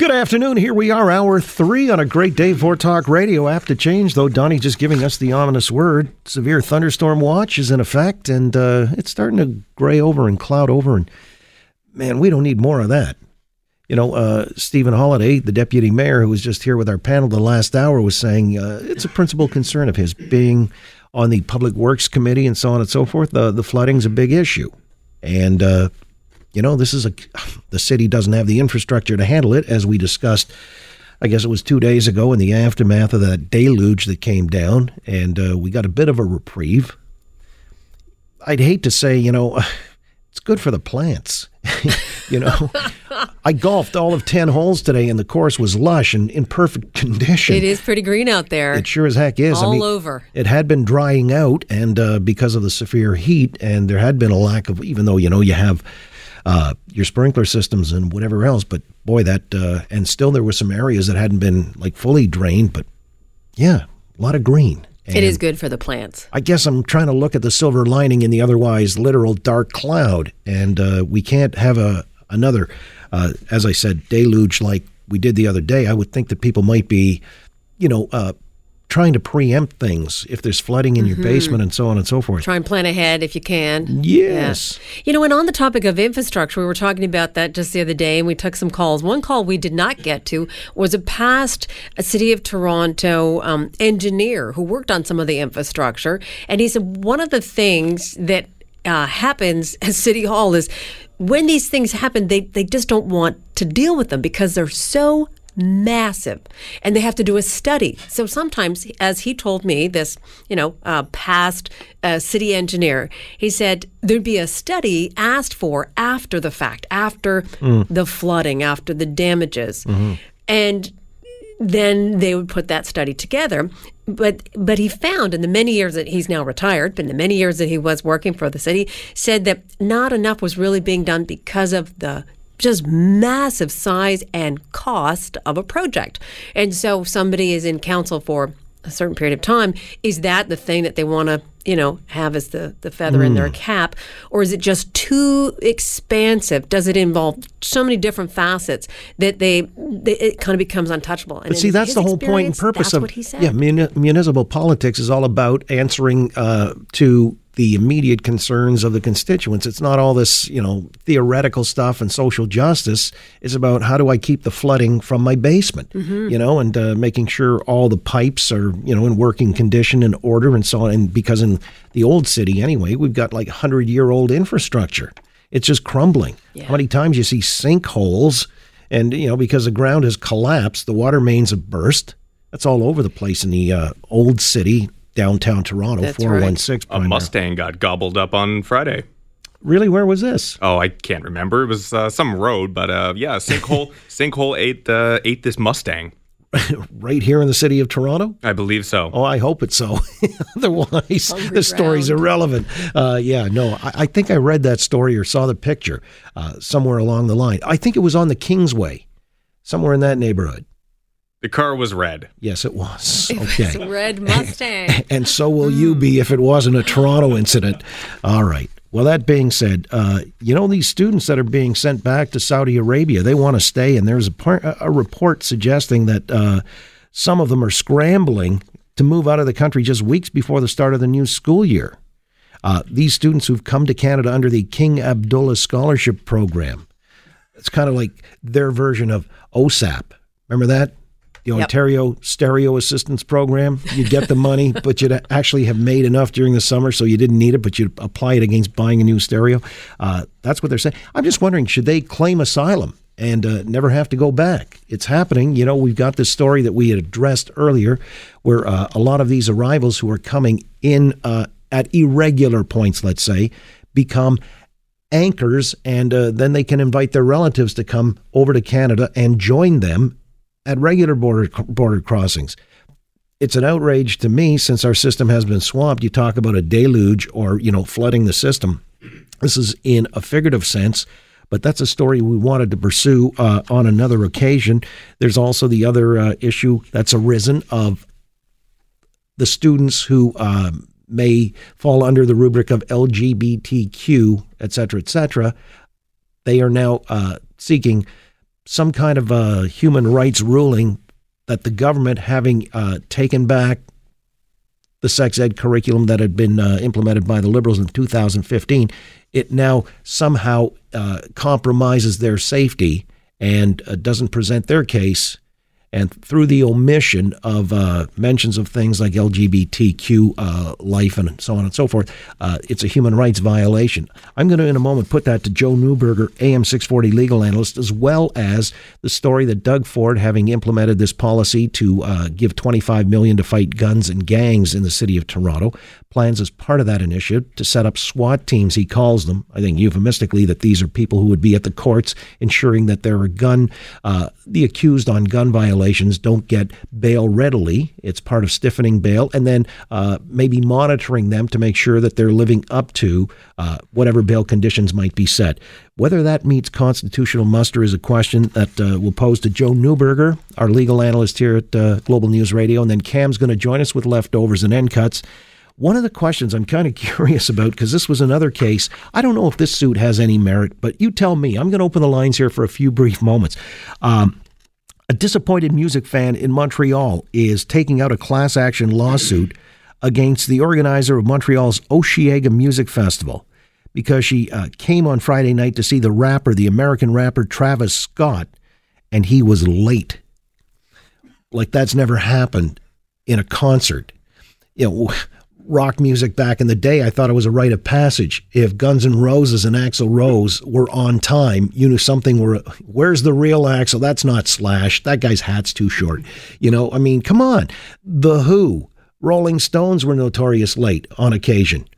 Good afternoon. Here we are, hour three on a great day for Talk Radio. Apt to change, though. Donnie just giving us the ominous word. Severe thunderstorm watch is in effect, and uh, it's starting to gray over and cloud over. And man, we don't need more of that. You know, uh, Stephen Holyday, the deputy mayor who was just here with our panel the last hour, was saying uh, it's a principal concern of his being on the Public Works Committee and so on and so forth. The the flooding's a big issue, and uh, you know, this is a the city doesn't have the infrastructure to handle it, as we discussed. I guess it was two days ago in the aftermath of that deluge that came down, and uh, we got a bit of a reprieve. I'd hate to say, you know, it's good for the plants. you know, I golfed all of 10 holes today, and the course was lush and in perfect condition. It is pretty green out there. It sure as heck is. All I mean, over. It had been drying out, and uh, because of the severe heat, and there had been a lack of, even though, you know, you have uh, your sprinkler systems and whatever else. But boy, that uh, and still there were some areas that hadn't been like fully drained. But yeah, a lot of green. And it is good for the plants. I guess I'm trying to look at the silver lining in the otherwise literal dark cloud, and uh, we can't have a another, uh, as I said, deluge like we did the other day. I would think that people might be, you know, uh, trying to preempt things if there's flooding in mm-hmm. your basement and so on and so forth. Try and plan ahead if you can. Yes. Yeah. You know, and on the topic of infrastructure, we were talking about that just the other day and we took some calls. One call we did not get to was a past a City of Toronto um, engineer who worked on some of the infrastructure. And he said one of the things that uh, happens at City Hall is when these things happen, they, they just don't want to deal with them because they're so massive and they have to do a study so sometimes as he told me this you know uh, past uh, city engineer he said there'd be a study asked for after the fact after mm. the flooding after the damages mm-hmm. and then they would put that study together but but he found in the many years that he's now retired but in the many years that he was working for the city said that not enough was really being done because of the just massive size and cost of a project. And so if somebody is in council for a certain period of time, is that the thing that they want to, you know, have as the, the feather mm. in their hmm. cap? Or is it just too expansive? Does it involve so many different facets that they, they it kind of becomes untouchable? And but see, that's the whole point and purpose of yeah, municipal politics is all about answering uh, to the immediate concerns of the constituents. It's not all this, you know, theoretical stuff and social justice. It's about how do I keep the flooding from my basement, mm-hmm. you know, and uh, making sure all the pipes are, you know, in working condition and order and so on. And because in the old city, anyway, we've got like 100 year old infrastructure. It's just crumbling. Yeah. How many times you see sinkholes and, you know, because the ground has collapsed, the water mains have burst. That's all over the place in the uh, old city downtown Toronto, That's 416. Right. A Mustang got gobbled up on Friday. Really? Where was this? Oh, I can't remember. It was uh, some road, but uh, yeah, sinkhole sinkhole ate uh, ate this Mustang. right here in the city of Toronto? I believe so. Oh, I hope it's so. Otherwise, Hungry the story's ground. irrelevant. Uh, yeah, no, I, I, think I read that story or saw the picture uh, somewhere along the line. I think it was on the Kingsway, somewhere in that neighborhood. The car was red. Yes, it was. It okay. Was red Mustang. and so will you be if it wasn't a Toronto incident. All right. Well, that being said, uh, you know, these students that are being sent back to Saudi Arabia, they want to stay. And there's a, par- a report suggesting that uh, some of them are scrambling to move out of the country just weeks before the start of the new school year. Uh, these students who've come to Canada under the King Abdullah Scholarship Program. It's kind of like their version of OSAP. Remember that? The yep. Ontario Stereo Assistance Program. You'd get the money, but you'd actually have made enough during the summer, so you didn't need it, but you'd apply it against buying a new stereo. Uh, that's what they're saying. I'm just wondering, should they claim asylum? and uh, never have to go back. It's happening. You know, we've got this story that we had addressed earlier where uh, a lot of these arrivals who are coming in uh, at irregular points, let's say, become anchors, and uh, then they can invite their relatives to come over to Canada and join them at regular border border crossings. It's an outrage to me since our system has been swamped. You talk about a deluge or, you know, flooding the system. This is in a figurative sense, but that's a story we wanted to pursue uh, on another occasion. There's also the other uh, issue that's arisen of the students who um, may fall under the rubric of LGBTQ, et cetera, et cetera. They are now uh, seeking some kind of a human rights ruling that the government, having uh, taken back the sex ed curriculum that had been uh, implemented by the Liberals in 2015, it now somehow uh, compromises their safety and uh, doesn't present their case and through the omission of uh, mentions of things like LGBTQ uh, life and so on and so forth, uh, it's a human rights violation. I'm going to, in a moment, put that to Joe Neuberger, AM 640 legal analyst, as well as the story that Doug Ford, having implemented this policy to uh, give 25 million to fight guns and gangs in the city of Toronto, plans as part of that initiative to set up SWAT teams, he calls them. I think euphemistically that these are people who would be at the courts ensuring that there are gun, uh, the accused on gun violations don't get bail readily. It's part of stiffening bail, and then uh, maybe monitoring them to make sure that they're living up to uh, whatever bail conditions might be set. Whether that meets constitutional muster is a question that uh, we'll pose to Joe Neuberger, our legal analyst here at uh, Global News Radio, and then Cam's going to join us with leftovers and end cuts. One of the questions I'm kind of curious about, because this was another case, I don't know if this suit has any merit, but you tell me. I'm going to open the lines here for a few brief moments. Um, a disappointed music fan in Montreal is taking out a class action lawsuit against the organizer of Montreal's Osheaga Music Festival because she uh, came on Friday night to see the rapper, the American rapper Travis Scott, and he was late. Like that's never happened in a concert. You know, rock music back in the day, I thought it was a rite of passage. If Guns N' Roses and Axl Rose were on time, you knew something were. Where's the real Axl? That's not Slash. That guy's hat's too short. You know, I mean, come on. The Who, Rolling Stones were notorious late on occasion.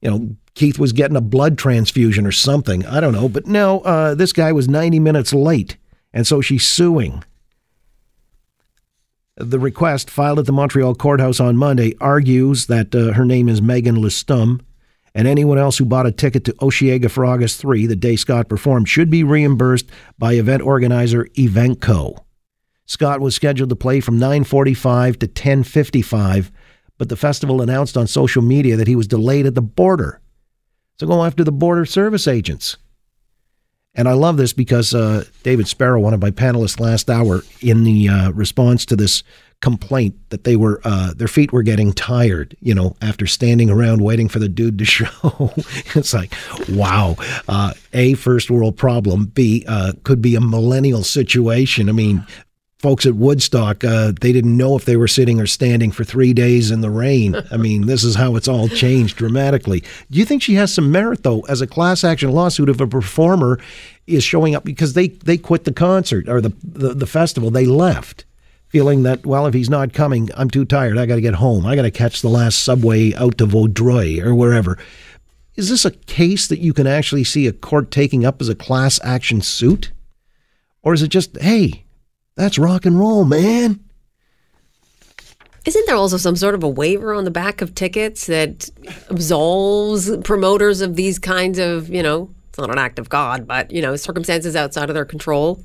You know, Keith was getting a blood transfusion or something. I don't know. But no, uh, this guy was 90 minutes late. And so she's suing. The request filed at the Montreal courthouse on Monday argues that uh, her name is Megan Lestum, and anyone else who bought a ticket to Osheaga for August 3, the day Scott performed, should be reimbursed by event organizer evenko. Scott was scheduled to play from 9:45 to 10:55, but the festival announced on social media that he was delayed at the border. So go after the border service agents. And I love this because uh, David Sparrow, one of my panelists last hour, in the uh, response to this complaint that they were uh, their feet were getting tired, you know, after standing around waiting for the dude to show. it's like, wow. Uh, a first world problem. B uh, could be a millennial situation. I mean, folks at Woodstock, uh, they didn't know if they were sitting or standing for three days in the rain. I mean, this is how it's all changed dramatically. Do you think she has some merit, though, as a class action lawsuit if a performer is showing up because they, they quit the concert or the, the, the festival? They left. Feeling that, well, if he's not coming, I'm too tired. I got to get home. I got to catch the last subway out to Vaudreuil or wherever. Is this a case that you can actually see a court taking up as a class action suit? Or is it just, hey, that's rock and roll, man. Isn't there also some sort of a waiver on the back of tickets that absolves promoters of these kinds of, you know, it's not an act of God, but, you know, circumstances outside of their control?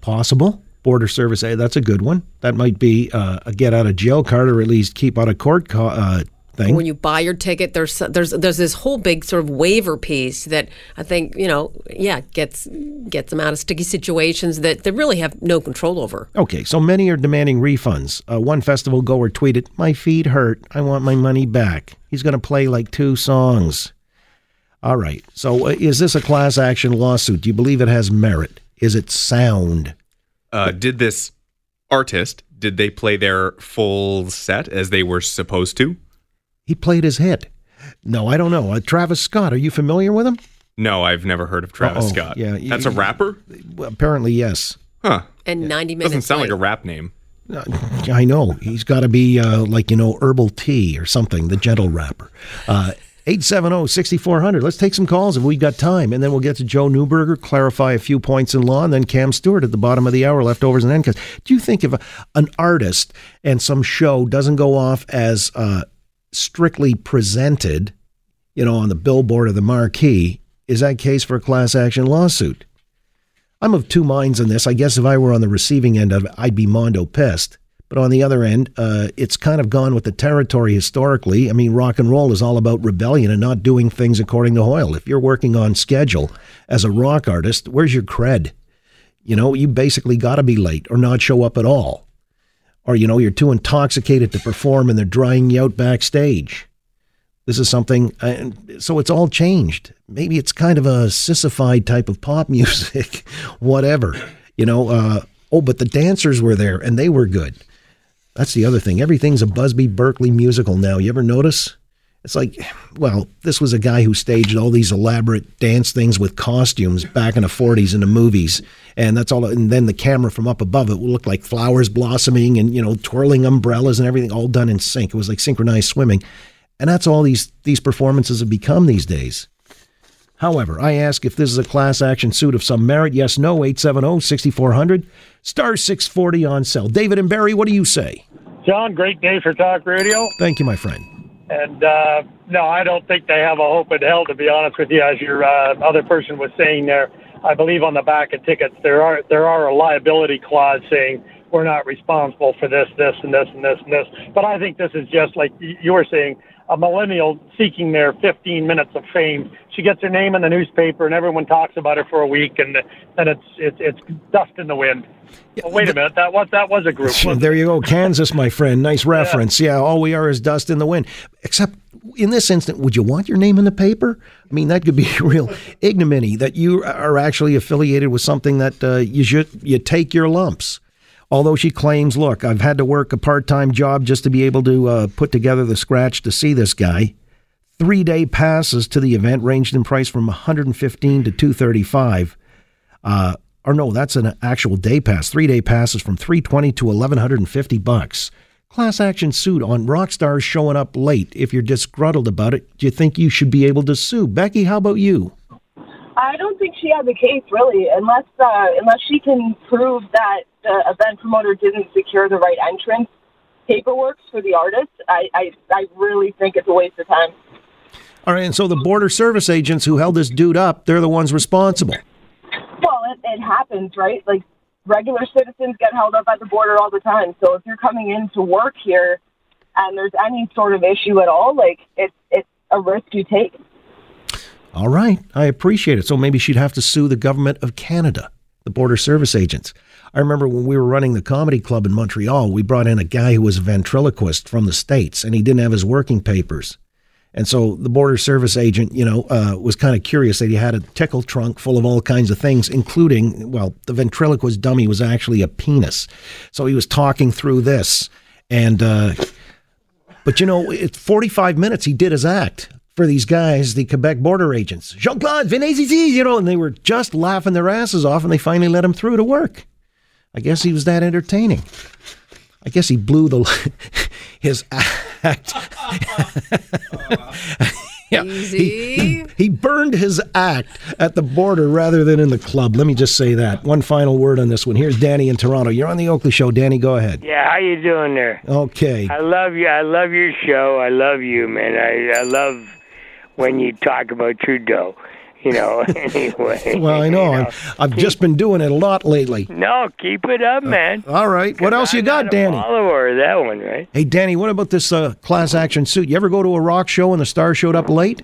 Possible. Border Service, hey, that's a good one. That might be uh, a get out of jail card or at least keep out of court co- uh, thing. When you buy your ticket, there's there's there's this whole big sort of waiver piece that I think you know, yeah, gets gets them out of sticky situations that they really have no control over. Okay, so many are demanding refunds. Uh, one festival goer tweeted, "My feet hurt. I want my money back." He's going to play like two songs. All right. So uh, is this a class action lawsuit? Do you believe it has merit? Is it sound? Uh, did this artist did they play their full set as they were supposed to? He played his hit. No, I don't know. Uh, Travis Scott, are you familiar with him? No, I've never heard of Travis Uh-oh. Scott. Yeah, that's a rapper. Apparently, yes. Huh? And 90 minutes. Doesn't sound like late. a rap name. Uh, I know. He's got to be uh, like, you know, herbal tea or something, the gentle rapper. Uh, 870-6400. Let's take some calls if we've got time. And then we'll get to Joe Neuberger, clarify a few points in law, and then Cam Stewart at the bottom of the hour, leftovers and end cuts. Do you think if a, an artist and some show doesn't go off as uh, strictly presented, you know, on the billboard or the marquee, is that case for a class action lawsuit? I'm of two minds on this. I guess if I were on the receiving end of it, I'd be mondo pissed. But on the other end, uh, it's kind of gone with the territory historically. I mean, rock and roll is all about rebellion and not doing things according to Hoyle. If you're working on schedule as a rock artist, where's your cred? You know, you basically got to be late or not show up at all. Or, you know, you're too intoxicated to perform and they're drying you out backstage. This is something, and so it's all changed. Maybe it's kind of a sissified type of pop music, whatever. You know, uh, oh, but the dancers were there and they were good. That's the other thing. Everything's a Busby Berkeley musical now. You ever notice? It's like, well, this was a guy who staged all these elaborate dance things with costumes back in the 40s in the movies. And that's all. And then the camera from up above it would look like flowers blossoming and, you know, twirling umbrellas and everything all done in sync. It was like synchronized swimming. And that's all these, these performances have become these days. However, I ask if this is a class action suit of some merit. Yes, no, 870 6400, star 640 on sale. David and Barry, what do you say? John, great day for talk radio. Thank you, my friend. And uh, no, I don't think they have a hope in hell, to be honest with you. As your uh, other person was saying there, I believe on the back of tickets there are there are a liability clause saying we're not responsible for this, this, and this, and this, and this. But I think this is just like you were saying, a millennial seeking their 15 minutes of fame. She gets her name in the newspaper, and everyone talks about her for a week, and then it's it's it's dust in the wind. Yeah, well, wait a minute, that was that was a group. There you go, Kansas, my friend. Nice reference. Yeah. yeah, all we are is dust in the wind. Except in this instant, would you want your name in the paper? I mean, that could be real ignominy that you are actually affiliated with something that uh, you should you take your lumps. Although she claims, look, I've had to work a part time job just to be able to uh, put together the scratch to see this guy. Three day passes to the event ranged in price from 115 to 235. Uh, or no, that's an actual day pass. Three day passes from 320 to 1150 bucks. Class action suit on rock stars showing up late. If you're disgruntled about it, do you think you should be able to sue? Becky, how about you? I don't think she has a case really, unless uh, unless she can prove that the event promoter didn't secure the right entrance paperwork for the artist. I, I I really think it's a waste of time. All right, and so the border service agents who held this dude up, they're the ones responsible. Well, it, it happens, right? Like regular citizens get held up at the border all the time. So if you're coming in to work here and there's any sort of issue at all, like it's it's a risk you take. All right, I appreciate it. So maybe she'd have to sue the government of Canada, the border service agents. I remember when we were running the comedy club in Montreal, we brought in a guy who was a ventriloquist from the States and he didn't have his working papers. And so the border service agent, you know, uh, was kind of curious that he had a tickle trunk full of all kinds of things, including, well, the ventriloquist dummy was actually a penis. So he was talking through this. And, uh, but you know, it's 45 minutes he did his act for these guys, the Quebec border agents. Jean Claude, venez ici, you know, and they were just laughing their asses off, and they finally let him through to work. I guess he was that entertaining. I guess he blew the his act. yeah, Easy. He, he, burned his act at the border rather than in the club. Let me just say that. One final word on this one. Here's Danny in Toronto. You're on the Oakley Show. Danny, go ahead. Yeah, how you doing there? Okay. I love you. I love your show. I love you, man. I, I love when you talk about Trudeau. You know, anyway. well, I know. You know I've keep, just been doing it a lot lately. No, keep it up, man. Uh, all right. What else I'm you got, Danny? follower that one, right? Hey, Danny, what about this uh, class action suit? You ever go to a rock show and the star showed up late?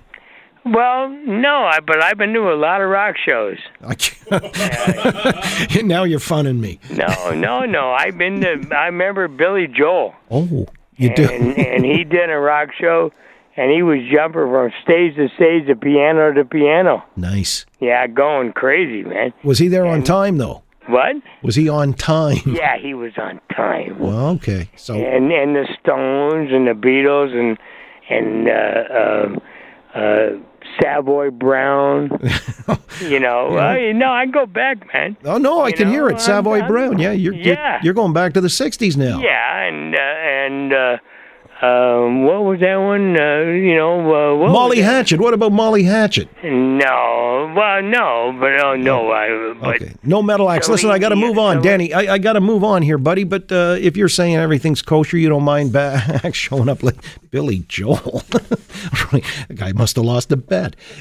Well, no, I, but I've been to a lot of rock shows. now you're funning me. No, no, no. I've been to. I remember Billy Joel. Oh, you do. And, and he did a rock show and he was jumping from stage to stage, to piano to piano. Nice. Yeah, going crazy, man. Was he there and, on time though? What? Was he on time? Yeah, he was on time. Well, okay. So and and the Stones and the Beatles and and uh, uh, uh, Savoy Brown. you know, yeah. you know, I go back, man. Oh no, I you can know, hear it. Savoy I'm, Brown. Yeah, you're, yeah. You're, you're, going back to the '60s now. Yeah, and uh, and. Uh, um, what was that one? Uh, you know, uh, Molly Hatchet. What about Molly Hatchet? No, well, no, but oh no, I. But okay, no metal acts. Listen, I got to move on, Danny. I, I got to move on here, buddy. But uh, if you're saying everything's kosher, you don't mind back showing up like Billy Joel. the guy must have lost a bet.